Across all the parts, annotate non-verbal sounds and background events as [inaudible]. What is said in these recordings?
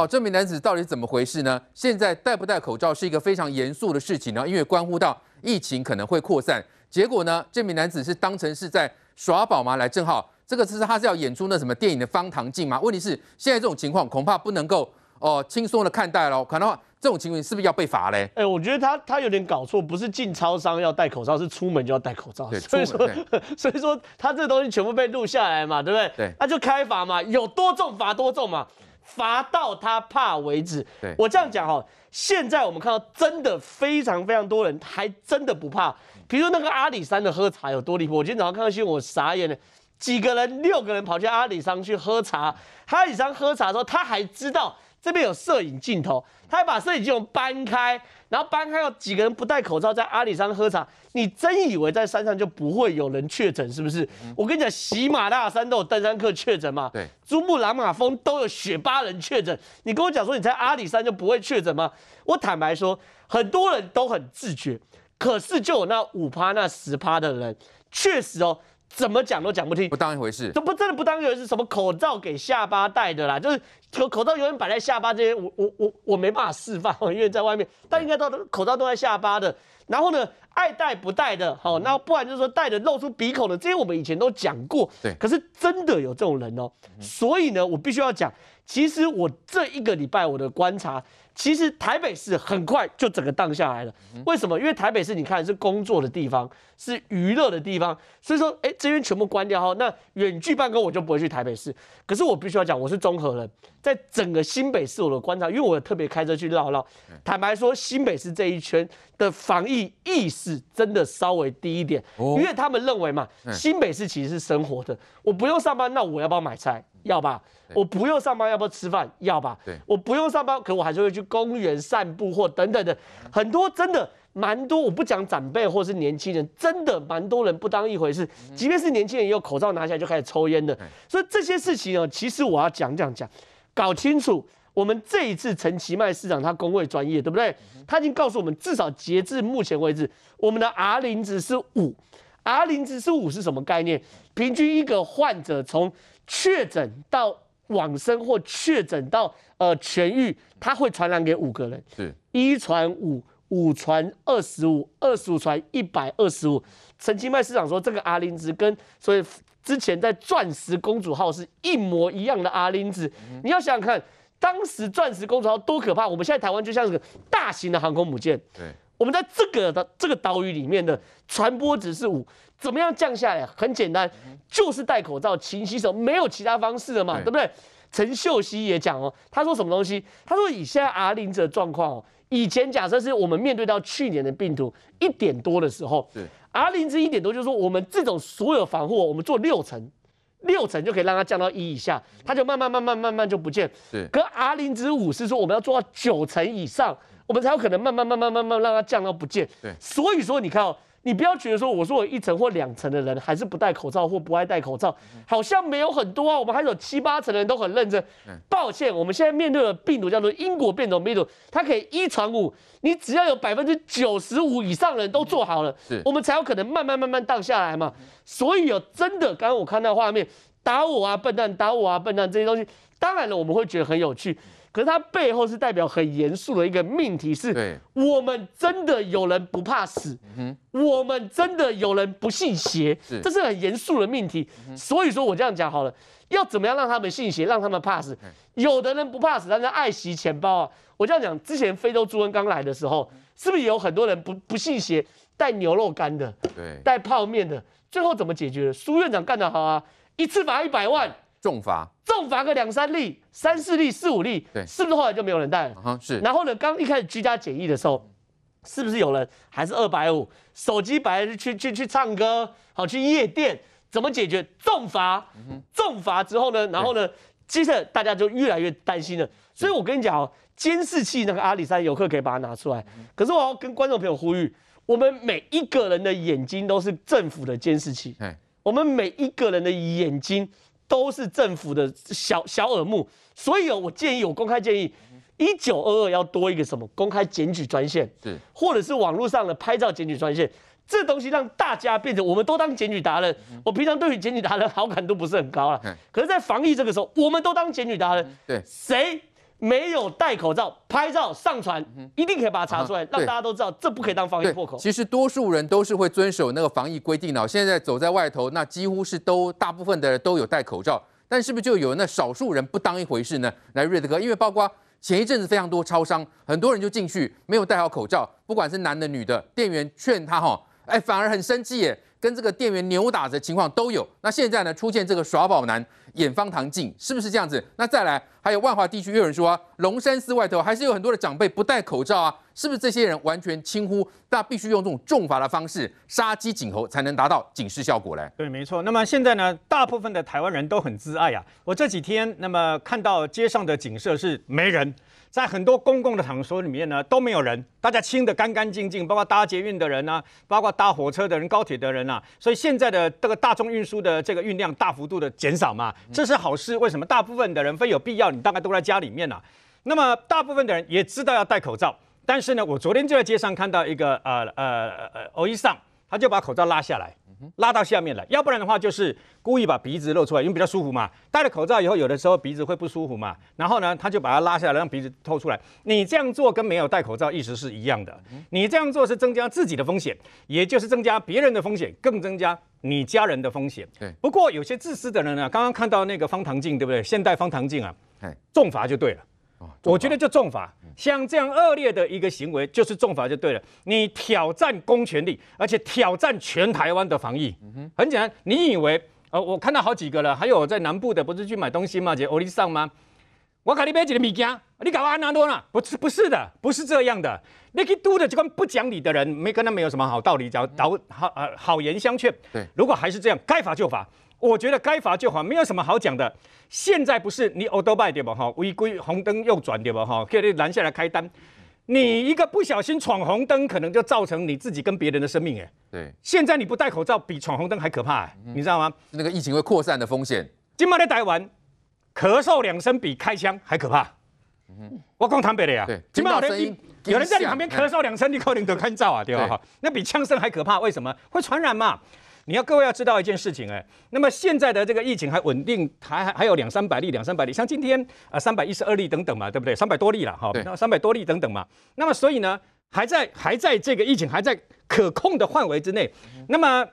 好，这名男子到底怎么回事呢？现在戴不戴口罩是一个非常严肃的事情呢，因为关乎到疫情可能会扩散。结果呢，这名男子是当成是在耍宝吗？来，正好，这个是他是要演出那什么电影的方唐镜吗？问题是现在这种情况恐怕不能够哦轻松的看待喽，可能。这种情况是不是要被罚嘞？哎、欸，我觉得他他有点搞错，不是进超商要戴口罩，是出门就要戴口罩。对，所以说所以说他这个东西全部被录下来嘛，对不对？对，那就开罚嘛，有多重罚多重嘛，罚到他怕为止。对，我这样讲哈，现在我们看到真的非常非常多人还真的不怕，比如那个阿里山的喝茶有多离谱，我今天早上看到新闻我傻眼了，几个人六个人跑去阿里山去喝茶，阿里山喝茶的时候他还知道。这边有摄影镜头，他还把摄影镜头搬开，然后搬开有几个人不戴口罩在阿里山喝茶，你真以为在山上就不会有人确诊是不是？嗯、我跟你讲，喜马拉雅山都有登山客确诊嘛，对，珠穆朗玛峰都有雪巴人确诊，你跟我讲说你在阿里山就不会确诊吗？我坦白说，很多人都很自觉，可是就有那五趴、那十趴的人，确实哦。怎么讲都讲不听，不当一回事。这不真的不当一回事，什么口罩给下巴戴的啦，就是口口罩永远摆在下巴这些，我我我我没办法示范，因为在外面，但应该都口罩都在下巴的。然后呢，爱戴不戴的，好，那不然就是说戴的露出鼻孔的，这些我们以前都讲过。对，可是真的有这种人哦，所以呢，我必须要讲，其实我这一个礼拜我的观察。其实台北市很快就整个荡下来了，为什么？因为台北市你看是工作的地方，是娱乐的地方，所以说，哎，这边全部关掉哈，那远距办公我就不会去台北市。可是我必须要讲，我是中和人，在整个新北市我的观察，因为我特别开车去绕绕，坦白说，新北市这一圈的防疫意识真的稍微低一点，因为他们认为嘛，新北市其实是生活的，我不用上班，那我要不要买菜？要吧，我不用上班，要不要吃饭？要吧，对，我不用上班，可我还是会去公园散步或等等的，很多真的蛮多。我不讲长辈或是年轻人，真的蛮多人不当一回事。即便是年轻人，也有口罩拿下来就开始抽烟的。所以这些事情呢，其实我要讲讲讲，搞清楚。我们这一次陈其迈市长他公卫专业，对不对？他已经告诉我们，至少截至目前为止，我们的 R 零值是五，R 零值是五是什么概念？平均一个患者从确诊到往生或确诊到呃痊愈，他会传染给五个人，是一传五，五传二十五，二十五传一百二十五。陈清迈市长说，这个阿林值跟所以之前在钻石公主号是一模一样的阿林值。你要想想看，当时钻石公主号多可怕！我们现在台湾就像是个大型的航空母舰，对，我们在这个的这个岛屿里面的传播值是五。怎么样降下来？很简单，就是戴口罩、勤洗手，没有其他方式了嘛，对，不对？陈秀熙也讲哦，他说什么东西？他说以现在 R 零的状况哦，以前假设是我们面对到去年的病毒一点多的时候，R 零值一点多，就是说我们这种所有防护，我们做六成，六成就可以让它降到一以下，它就慢慢慢慢慢慢就不见。是，可 R 零值五是说我们要做到九成以上，我们才有可能慢慢慢慢慢慢让它降到不见。对，所以说你看哦。你不要觉得说，我说我一层或两层的人还是不戴口罩或不爱戴口罩，好像没有很多啊。我们还有七八成的人都很认真。抱歉，我们现在面对的病毒叫做英国变种病毒，它可以一传五。你只要有百分之九十五以上的人都做好了，我们才有可能慢慢慢慢荡下来嘛。所以有真的，刚刚我看到画面，打我啊笨蛋，打我啊笨蛋这些东西，当然了，我们会觉得很有趣。可是它背后是代表很严肃的一个命题，是我们真的有人不怕死，我们真的有人不信邪，这是很严肃的命题。所以说我这样讲好了，要怎么样让他们信邪，让他们怕死？有的人不怕死，但是爱惜钱包啊。我这样讲，之前非洲猪瘟刚来的时候，是不是有很多人不不信邪，带牛肉干的，带泡面的，最后怎么解决的？苏院长干得好啊，一次罚一百万。重罚，重罚个两三例、三四例、四五例，对，是不是后来就没有人戴了？嗯，是。然后呢，刚一开始居家检疫的时候，是不是有人还是二百五？手机摆去去去唱歌，好去夜店，怎么解决？重罚，重罚之后呢？然后呢？接着大家就越来越担心了。所以我跟你讲哦，监视器那个阿里山游客可以把它拿出来，可是我要跟观众朋友呼吁，我们每一个人的眼睛都是政府的监视器，我们每一个人的眼睛。都是政府的小小耳目，所以哦，我建议，我公开建议，一九二二要多一个什么公开检举专线，是，或者是网络上的拍照检举专线，这东西让大家变成我们都当检举达人。我平常对于检举达人好感度不是很高了，可是，在防疫这个时候，我们都当检举达人。对，谁没有戴口罩拍照上传，一定可以把它查出来，让大家都知道这不可以当防疫破口。其实多数人都是会遵守那个防疫规定的。现在走在外头，那几乎是都大部分的人都有戴口罩，但是不是就有那少数人不当一回事呢？来，瑞德哥，因为包括前一阵子非常多超商，很多人就进去没有戴好口罩，不管是男的女的，店员劝他哈，哎，反而很生气耶。跟这个店员扭打的情况都有。那现在呢，出现这个耍宝男眼方唐镜，是不是这样子？那再来，还有万华地区又有人说啊，龙山寺外头还是有很多的长辈不戴口罩啊，是不是这些人完全轻忽？大家必须用这种重罚的方式杀鸡儆猴，才能达到警示效果嘞？对，没错。那么现在呢，大部分的台湾人都很自爱啊。我这几天那么看到街上的景色是没人。在很多公共的场所里面呢，都没有人，大家清得干干净净，包括搭捷运的人啊，包括搭火车的人、高铁的人啊，所以现在的这个大众运输的这个运量大幅度的减少嘛，这是好事。为什么？大部分的人非有必要，你大概都在家里面啊。那么大部分的人也知道要戴口罩，但是呢，我昨天就在街上看到一个呃呃呃欧医生，他就把口罩拉下来。拉到下面来，要不然的话就是故意把鼻子露出来，因为比较舒服嘛。戴了口罩以后，有的时候鼻子会不舒服嘛。然后呢，他就把它拉下来，让鼻子透出来。你这样做跟没有戴口罩意思是一样的。你这样做是增加自己的风险，也就是增加别人的风险，更增加你家人的风险。对。不过有些自私的人呢，刚刚看到那个方唐镜，对不对？现代方唐镜啊，重罚就对了。我觉得就重罚，像这样恶劣的一个行为，就是重罚就对了。你挑战公权力，而且挑战全台湾的防疫，很简单。你以为呃，我看到好几个了，还有在南部的，不是去买东西吗？这欧力上吗？我给你买几个米家，你搞安拿多了？不是，不是的，不是这样的。你去督的这帮不讲理的人，没跟他没有什么好道理，讲导好呃好言相劝。对，如果还是这样，该罚就罚。我觉得该罚就罚，没有什么好讲的。现在不是你欧都拜对吧？哈，违规红灯右转对吧？哈，可以拦下来开单。你一个不小心闯红灯，可能就造成你自己跟别人的生命。哎，对。现在你不戴口罩，比闯红灯还可怕，嗯、你知道吗？那个疫情会扩散的风险。今麦在台湾，咳嗽两声比开枪还可怕。嗯、我讲坦白的呀，对，今麦有人有人在你旁边咳嗽两声，你可能得看照啊，对吧？哈，那比枪声还可怕，为什么？会传染嘛？你要各位要知道一件事情哎，那么现在的这个疫情还稳定，还还还有两三百例，两三百例，像今天啊三百一十二例等等嘛，对不对？三百多例了哈，那三百多例等等嘛。那么所以呢，还在还在这个疫情还在可控的范围之内。那么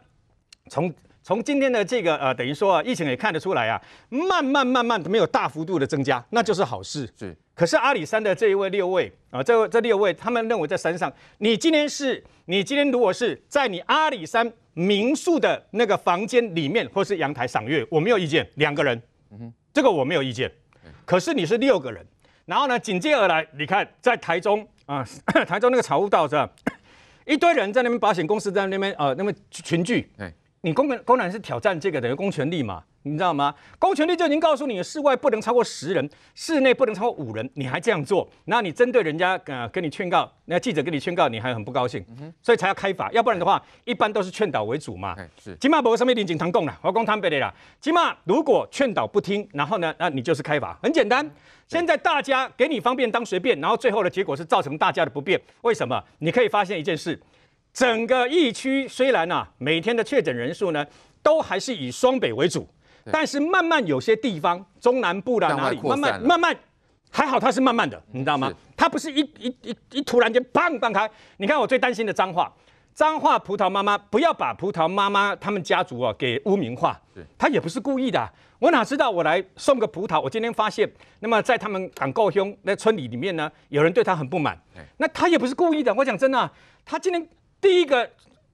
从从今天的这个呃，等于说啊，疫情也看得出来啊，慢慢慢慢没有大幅度的增加，那就是好事。是。可是阿里山的这一位六位啊，这这六位他们认为在山上，你今天是你今天如果是在你阿里山。民宿的那个房间里面，或是阳台赏月，我没有意见。两个人，嗯哼，这个我没有意见。可是你是六个人，然后呢，紧接而来，你看在台中啊，[coughs] 台中那个草悟道是吧？[coughs] 一堆人在那边，保险公司在那边呃，那么群聚，你公然公然是挑战这个等于公权力嘛？你知道吗？公权力就已经告诉你，室外不能超过十人，室内不能超过五人，你还这样做，那你针对人家呃跟你劝告，那记者跟你劝告，你还很不高兴，所以才要开罚，要不然的话，一般都是劝导为主嘛。是，起码不会上面领警堂供了，我供坦白的啦。起码如果劝导不听，然后呢，那你就是开罚，很简单。现在大家给你方便当随便，然后最后的结果是造成大家的不便。为什么？你可以发现一件事，整个疫区虽然啊，每天的确诊人数呢，都还是以双北为主。但是慢慢有些地方，中南部的哪里，慢慢慢慢，还好它是慢慢的，你知道吗？它不是一一一一突然间砰放开。你看我最担心的脏话，脏话葡萄妈妈，不要把葡萄妈妈他们家族啊给污名化，他也不是故意的。我哪知道我来送个葡萄，我今天发现，那么在他们港够兄那村里里面呢，有人对他很不满，那他也不是故意的。我讲真的，他今天第一个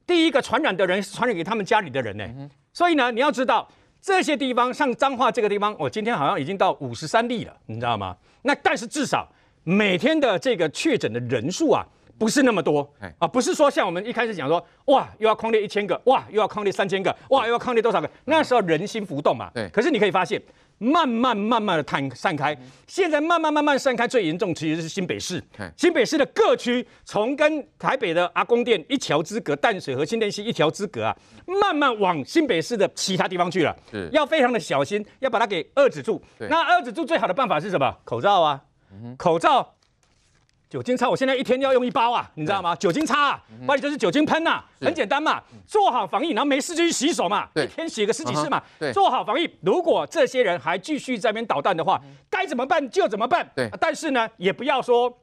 第一个传染的人是传染给他们家里的人呢，所以呢，你要知道。这些地方，像彰化这个地方，我今天好像已经到五十三例了，你知道吗？那但是至少每天的这个确诊的人数啊，不是那么多啊，不是说像我们一开始讲说，哇，又要框列一千个，哇，又要框列三千个，哇，又要框列多少个？那时候人心浮动嘛。对。可是你可以发现。慢慢慢慢的摊散开，现在慢慢慢慢散开，最严重其实是新北市。新北市的各区，从跟台北的阿公店一桥之隔，淡水和新店溪一条之隔啊，慢慢往新北市的其他地方去了。要非常的小心，要把它给遏制住。那遏制住最好的办法是什么？口罩啊，口罩。酒精擦，我现在一天要用一包啊，你知道吗？酒精擦，啊，不然就是酒精喷呐，很简单嘛，做好防疫，然后没事就去洗手嘛，一天洗个十几次嘛，做好防疫。如果这些人还继续在那边捣蛋的话，该怎么办？就怎么办。对，但是呢，也不要说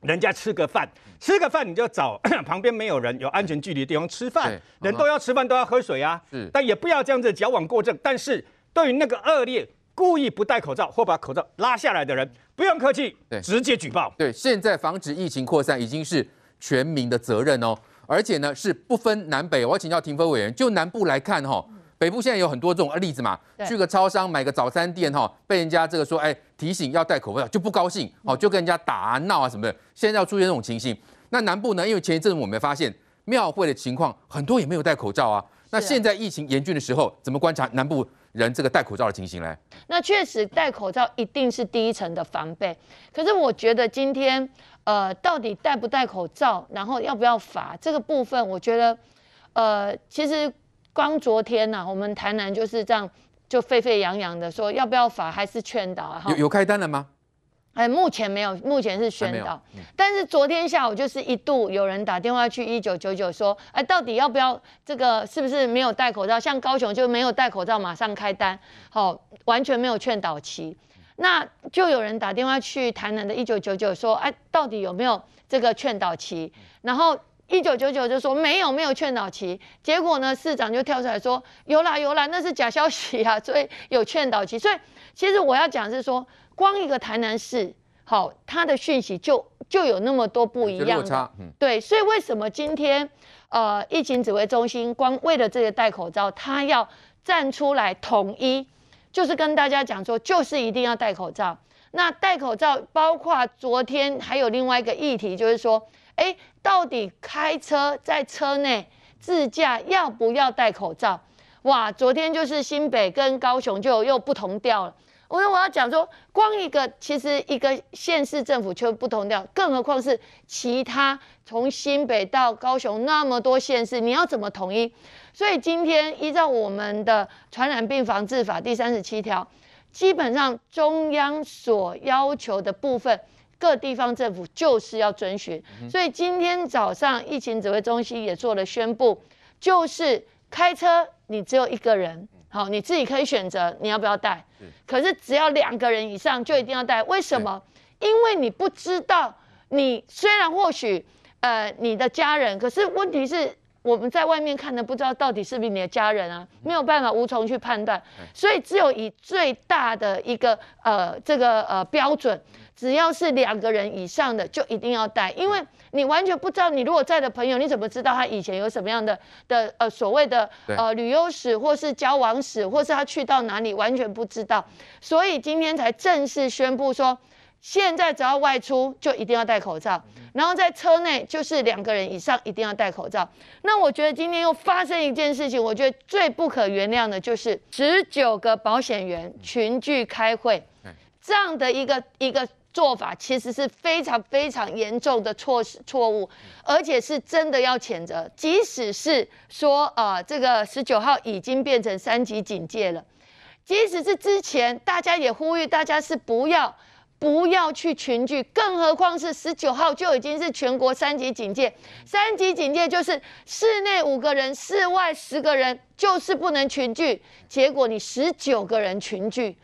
人家吃个饭，吃个饭你就找 [coughs] 旁边没有人、有安全距离的地方吃饭，人都要吃饭都要喝水啊，但也不要这样子矫枉过正。但是对于那个恶劣。故意不戴口罩或把口罩拉下来的人，不用客气，对，直接举报。对，现在防止疫情扩散已经是全民的责任哦，而且呢是不分南北。我要请教亭妃委员，就南部来看哈、哦，北部现在有很多这种例子嘛，去个超商买个早餐店哈，被人家这个说哎提醒要戴口罩就不高兴，哦就跟人家打啊闹啊什么的。现在要出现这种情形，那南部呢？因为前一阵子我们发现庙会的情况很多也没有戴口罩啊。那现在疫情严峻的时候，怎么观察南部？人这个戴口罩的情形嘞，那确实戴口罩一定是第一层的防备。可是我觉得今天，呃，到底戴不戴口罩，然后要不要罚这个部分，我觉得，呃，其实光昨天呐、啊，我们台南就是这样，就沸沸扬扬的说要不要罚，还是劝导。有有开单了吗？哎，目前没有，目前是宣导。嗯、但是昨天下午就是一度有人打电话去一九九九说，哎，到底要不要这个？是不是没有戴口罩？像高雄就没有戴口罩，马上开单，好、哦，完全没有劝导期。那就有人打电话去台南的一九九九说，哎，到底有没有这个劝导期？然后一九九九就说没有，没有劝导期。结果呢，市长就跳出来说，有啦有啦，那是假消息啊，所以有劝导期。所以其实我要讲是说。光一个台南市，好，它的讯息就就有那么多不一样的，对，所以为什么今天呃疫情指挥中心光为了这个戴口罩，他要站出来统一，就是跟大家讲说，就是一定要戴口罩。那戴口罩包括昨天还有另外一个议题，就是说，哎，到底开车在车内自驾要不要戴口罩？哇，昨天就是新北跟高雄就又不同调了。我说我要讲说，光一个其实一个县市政府就不同调，更何况是其他从新北到高雄那么多县市，你要怎么统一？所以今天依照我们的传染病防治法第三十七条，基本上中央所要求的部分，各地方政府就是要遵循。所以今天早上疫情指挥中心也做了宣布，就是开车你只有一个人。好，你自己可以选择你要不要带，可是只要两个人以上就一定要带。为什么？因为你不知道，你虽然或许呃你的家人，可是问题是我们在外面看的不知道到底是不是你的家人啊，没有办法无从去判断，所以只有以最大的一个呃这个呃标准。只要是两个人以上的，就一定要戴，因为你完全不知道，你如果在的朋友，你怎么知道他以前有什么样的的呃所谓的呃旅游史，或是交往史，或是他去到哪里，完全不知道。所以今天才正式宣布说，现在只要外出就一定要戴口罩，然后在车内就是两个人以上一定要戴口罩。那我觉得今天又发生一件事情，我觉得最不可原谅的就是十九个保险员群聚开会，这样的一个一个。做法其实是非常非常严重的错错误，而且是真的要谴责。即使是说啊、呃，这个十九号已经变成三级警戒了，即使是之前大家也呼吁大家是不要不要去群聚，更何况是十九号就已经是全国三级警戒。三级警戒就是室内五个人，室外十个人，就是不能群聚。结果你十九个人群聚。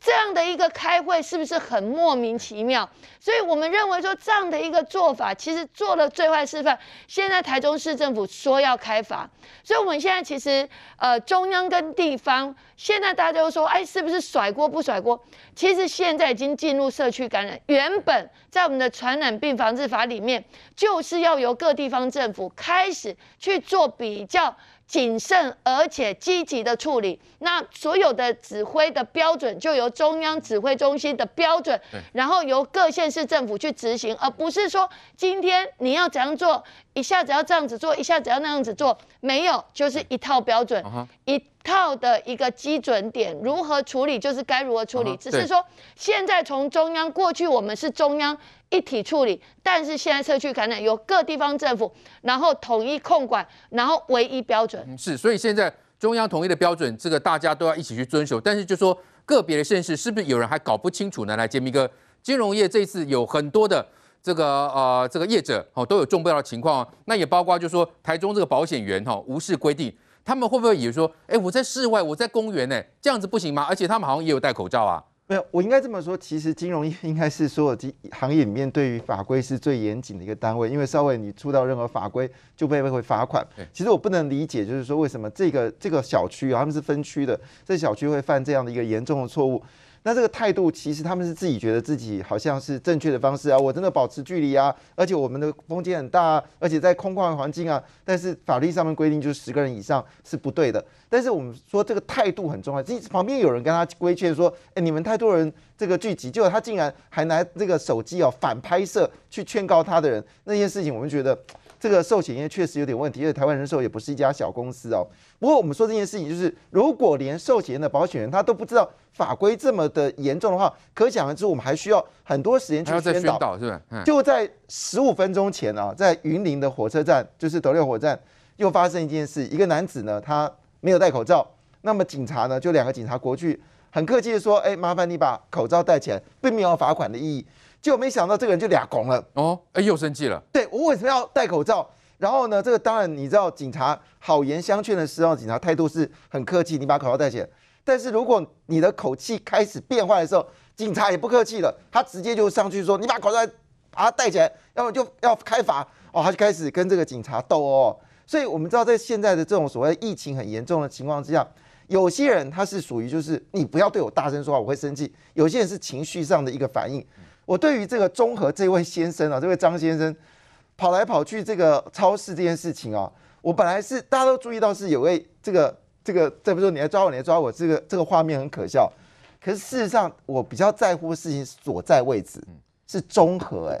这样的一个开会是不是很莫名其妙？所以我们认为说，这样的一个做法其实做了最坏示范。现在台中市政府说要开罚，所以我们现在其实呃中央跟地方现在大家都说，哎，是不是甩锅不甩锅？其实现在已经进入社区感染。原本在我们的传染病防治法里面，就是要由各地方政府开始去做比较。谨慎而且积极的处理，那所有的指挥的标准就由中央指挥中心的标准，然后由各县市政府去执行，而不是说今天你要怎样做，一下子要这样子做，一下子要那样子做，没有，就是一套标准，一套的一个基准点，如何处理就是该如何处理，只是说现在从中央过去，我们是中央。一体处理，但是现在社区感染由各地方政府，然后统一控管，然后唯一标准。是，所以现在中央统一的标准，这个大家都要一起去遵守。但是就说个别的县市，是不是有人还搞不清楚呢？来，杰明哥，金融业这次有很多的这个呃这个业者哦都有中标的情况啊。那也包括就是说台中这个保险员哈无视规定，他们会不会以为说，哎，我在室外，我在公园呢，这样子不行吗？而且他们好像也有戴口罩啊。没有，我应该这么说，其实金融业应该是所有金行业里面对于法规是最严谨的一个单位，因为稍微你触到任何法规就被会罚款。其实我不能理解，就是说为什么这个这个小区啊，他们是分区的，这小区会犯这样的一个严重的错误。那这个态度，其实他们是自己觉得自己好像是正确的方式啊，我真的保持距离啊，而且我们的风险很大啊，而且在空旷环境啊，但是法律上面规定就是十个人以上是不对的。但是我们说这个态度很重要，旁边有人跟他规劝说，哎，你们太多人这个聚集，结果他竟然还拿这个手机哦反拍摄去劝告他的人，那件事情我们觉得。这个寿险业确实有点问题，因为台湾人寿也不是一家小公司哦。不过我们说这件事情，就是如果连寿险的保险人他都不知道法规这么的严重的话，可想而知我们还需要很多时间去宣导，是吧？就在十五分钟前啊，在云林的火车站，就是斗六火车站，又发生一件事，一个男子呢，他没有戴口罩，那么警察呢，就两个警察过去，很客气的说，哎，麻烦你把口罩戴起来，并没有罚款的意义。就没想到这个人就俩拱了哦，哎，又生气了。对，我为什么要戴口罩？然后呢，这个当然你知道，警察好言相劝的时候，警察态度是很客气，你把口罩戴起来。但是如果你的口气开始变坏的时候，警察也不客气了，他直接就上去说：“你把口罩把它戴起来，要么就要开罚。”哦，他就开始跟这个警察斗哦。所以我们知道，在现在的这种所谓疫情很严重的情况之下，有些人他是属于就是你不要对我大声说话，我会生气；有些人是情绪上的一个反应。我对于这个中和这位先生啊，这位张先生跑来跑去这个超市这件事情啊，我本来是大家都注意到是有位这个这个，再不说你来抓我，你来抓我，这个这个画面很可笑。可是事实上，我比较在乎的事情所在位置是中和，哎，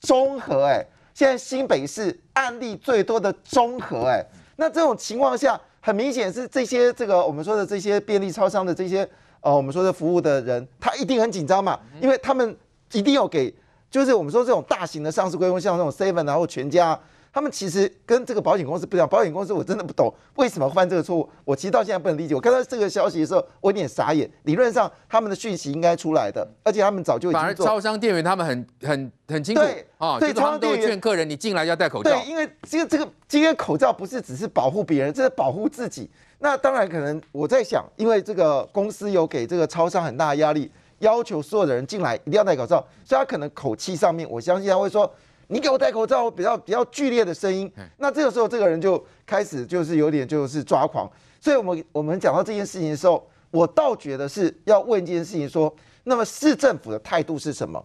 中和，哎，现在新北市案例最多的中和，哎，那这种情况下，很明显是这些这个我们说的这些便利超商的这些呃我们说的服务的人，他一定很紧张嘛，因为他们。一定要给，就是我们说这种大型的上市规模，像这种 Seven 然后全家，他们其实跟这个保险公司不一样。保险公司我真的不懂为什么犯这个错误，我其实到现在不能理解。我看到这个消息的时候，我有点傻眼。理论上他们的讯息应该出来的，而且他们早就已经做。反而超商店员他们很很很清楚，对啊，对，超商店员劝客人你进来要戴口罩。对，因为这个这个今天口罩不是只是保护别人，这是保护自己。那当然可能我在想，因为这个公司有给这个超商很大的压力。要求所有的人进来一定要戴口罩，所以他可能口气上面，我相信他会说：“你给我戴口罩。”比较比较剧烈的声音。那这个时候，这个人就开始就是有点就是抓狂。所以，我们我们讲到这件事情的时候，我倒觉得是要问一件事情：说，那么市政府的态度是什么？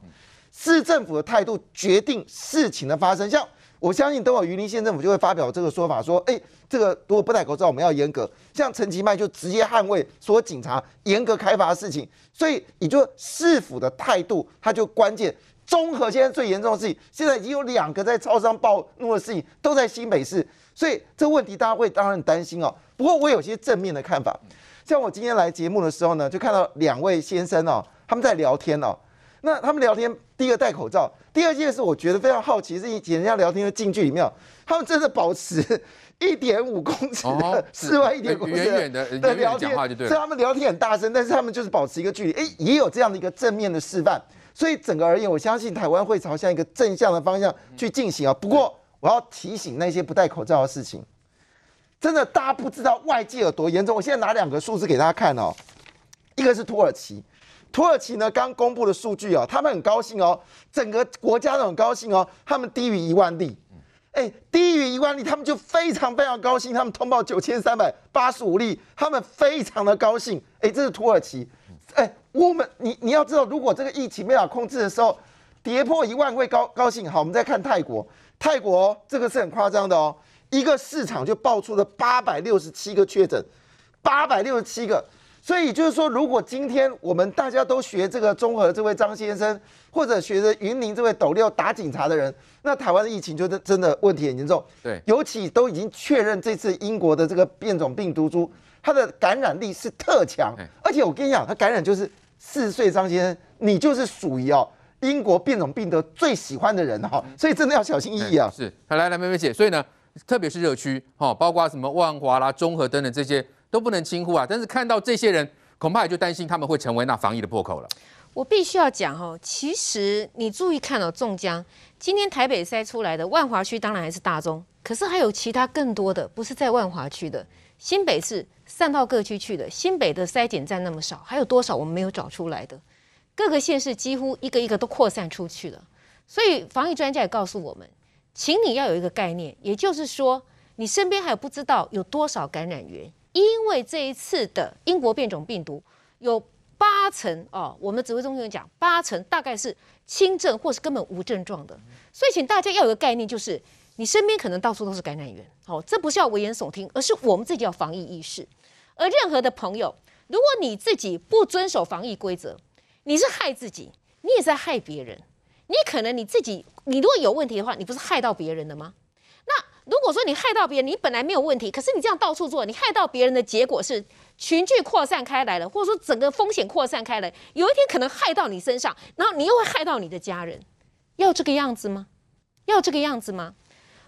市政府的态度决定事情的发生。像我相信，等会云林县政府就会发表这个说法，说：“哎，这个如果不戴口罩，我们要严格。”像陈其迈就直接捍卫说警察严格开罚的事情。所以，也就市府的态度，它就关键。中和现在最严重的事情，现在已经有两个在超商暴怒的事情，都在新北市。所以，这问题大家会当然很担心哦。不过，我有些正面的看法。像我今天来节目的时候呢，就看到两位先生哦，他们在聊天哦。那他们聊天，第一个戴口罩，第二件事我觉得非常好奇，是以前人家聊天的近距离没有，他们真的保持一点五公尺的 [laughs] 室外一点五公尺远远的的聊天，所以他们聊天很大声，但是他们就是保持一个距离，哎，也有这样的一个正面的示范。所以整个而言，我相信台湾会朝向一个正向的方向去进行啊。不过我要提醒那些不戴口罩的事情，真的大家不知道外界有多严重。我现在拿两个数字给大家看哦，一个是土耳其。土耳其呢，刚公布的数据哦，他们很高兴哦，整个国家都很高兴哦，他们低于一万例，哎，低于一万例，他们就非常非常高兴，他们通报九千三百八十五例，他们非常的高兴，哎，这是土耳其，哎，我们你你要知道，如果这个疫情没法控制的时候，跌破一万会高高兴。好，我们再看泰国，泰国这个是很夸张的哦，一个市场就爆出了八百六十七个确诊，八百六十七个。所以就是说，如果今天我们大家都学这个综合这位张先生，或者学着云林这位斗六打警察的人，那台湾的疫情就真真的问题很严重。对，尤其都已经确认这次英国的这个变种病毒株，它的感染力是特强。而且我跟你讲，他感染就是四十岁张先生，你就是属于哦英国变种病毒最喜欢的人哈，所以真的要小心翼翼啊。是，来来，妹妹姐，所以呢，特别是热区哈，包括什么万华啦、中和等等这些。都不能轻忽啊！但是看到这些人，恐怕也就担心他们会成为那防疫的破口了。我必须要讲哦，其实你注意看哦，中江今天台北筛出来的万华区当然还是大中，可是还有其他更多的不是在万华区的，新北市散到各区去的，新北的筛检站那么少，还有多少我们没有找出来的？各个县市几乎一个一个都扩散出去了，所以防疫专家也告诉我们，请你要有一个概念，也就是说，你身边还有不知道有多少感染源，因为这一次的英国变种病毒有。八成哦，我们指挥中心讲，八成大概是轻症或是根本无症状的，所以请大家要有个概念，就是你身边可能到处都是感染源，好，这不是要危言耸听，而是我们自己要防疫意识。而任何的朋友，如果你自己不遵守防疫规则，你是害自己，你也在害别人。你可能你自己，你如果有问题的话，你不是害到别人的吗？那如果说你害到别人，你本来没有问题，可是你这样到处做，你害到别人的结果是。群聚扩散开来了，或者说整个风险扩散开来，有一天可能害到你身上，然后你又会害到你的家人，要这个样子吗？要这个样子吗？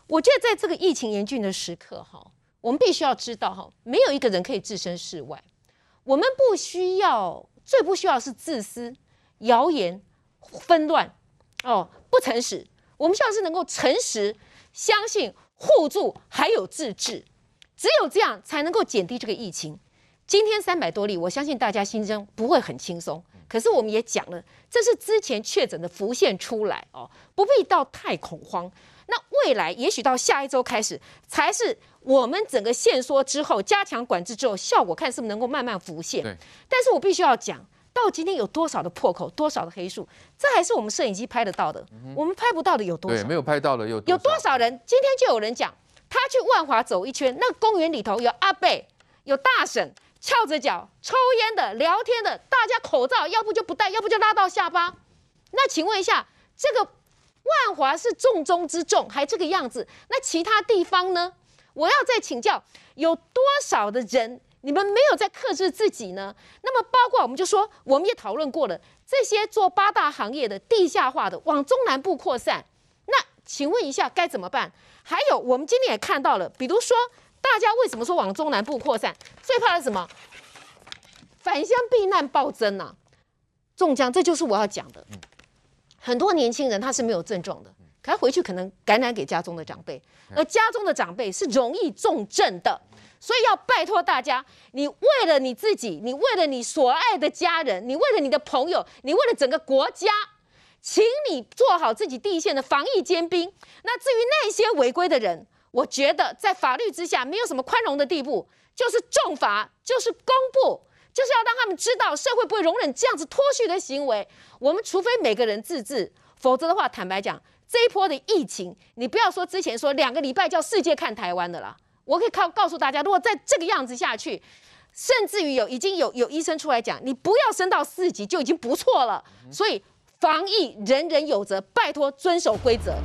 我觉得在这个疫情严峻的时刻，哈，我们必须要知道，哈，没有一个人可以置身事外。我们不需要，最不需要是自私、谣言、纷乱，哦，不诚实。我们需要是能够诚实、相信、互助，还有自治。只有这样，才能够减低这个疫情。今天三百多例，我相信大家心中不会很轻松。可是我们也讲了，这是之前确诊的浮现出来哦，不必到太恐慌。那未来也许到下一周开始，才是我们整个限缩之后、加强管制之后，效果看是不是能够慢慢浮现。但是我必须要讲，到今天有多少的破口，多少的黑数，这还是我们摄影机拍得到的。我们拍不到的有多少？对，没有拍到的有有多少人？今天就有人讲，他去万华走一圈，那公园里头有阿贝，有大婶。翘着脚抽烟的、聊天的，大家口罩要不就不戴，要不就拉到下巴。那请问一下，这个万华是重中之重，还这个样子？那其他地方呢？我要再请教，有多少的人你们没有在克制自己呢？那么包括我们就说，我们也讨论过了，这些做八大行业的地下化的往中南部扩散，那请问一下该怎么办？还有我们今天也看到了，比如说。大家为什么说往中南部扩散？最怕的什么？返乡避难暴增呐、中奖，这就是我要讲的。很多年轻人他是没有症状的，可他回去可能感染给家中的长辈，而家中的长辈是容易重症的。所以要拜托大家，你为了你自己，你为了你所爱的家人，你为了你的朋友，你为了整个国家，请你做好自己第一线的防疫尖兵。那至于那些违规的人，我觉得在法律之下没有什么宽容的地步，就是重罚，就是公布，就是要让他们知道社会不会容忍这样子脱序的行为。我们除非每个人自治，否则的话，坦白讲，这一波的疫情，你不要说之前说两个礼拜叫世界看台湾的啦，我可以靠告诉大家，如果再这个样子下去，甚至于有已经有有医生出来讲，你不要升到四级就已经不错了。所以防疫人人有责，拜托遵守规则。